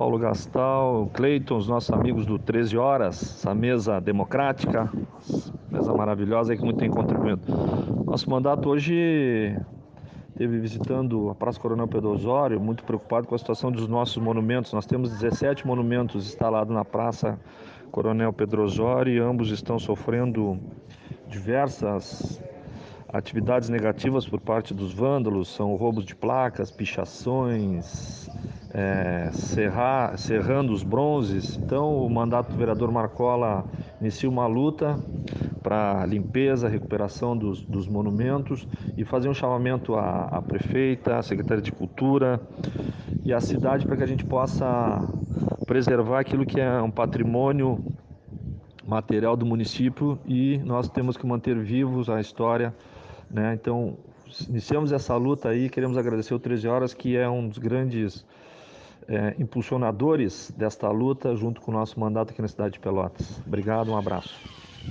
Paulo Gastal, Cleiton, os nossos amigos do 13 Horas, essa mesa democrática, mesa maravilhosa aí que muito tem contribuído. Nosso mandato hoje teve visitando a Praça Coronel Pedro Osório, muito preocupado com a situação dos nossos monumentos. Nós temos 17 monumentos instalados na Praça Coronel Pedro Osório e ambos estão sofrendo diversas atividades negativas por parte dos vândalos, são roubos de placas, pichações, é, serrar, serrando os bronzes. Então, o mandato do vereador Marcola inicia uma luta para limpeza, recuperação dos, dos, monumentos e fazer um chamamento à, à prefeita, à secretária de Cultura e à cidade para que a gente possa preservar aquilo que é um patrimônio material do município e nós temos que manter vivos a história, né? Então, iniciamos essa luta aí, queremos agradecer o 13 Horas, que é um dos grandes é, impulsionadores desta luta, junto com o nosso mandato aqui na cidade de Pelotas. Obrigado, um abraço.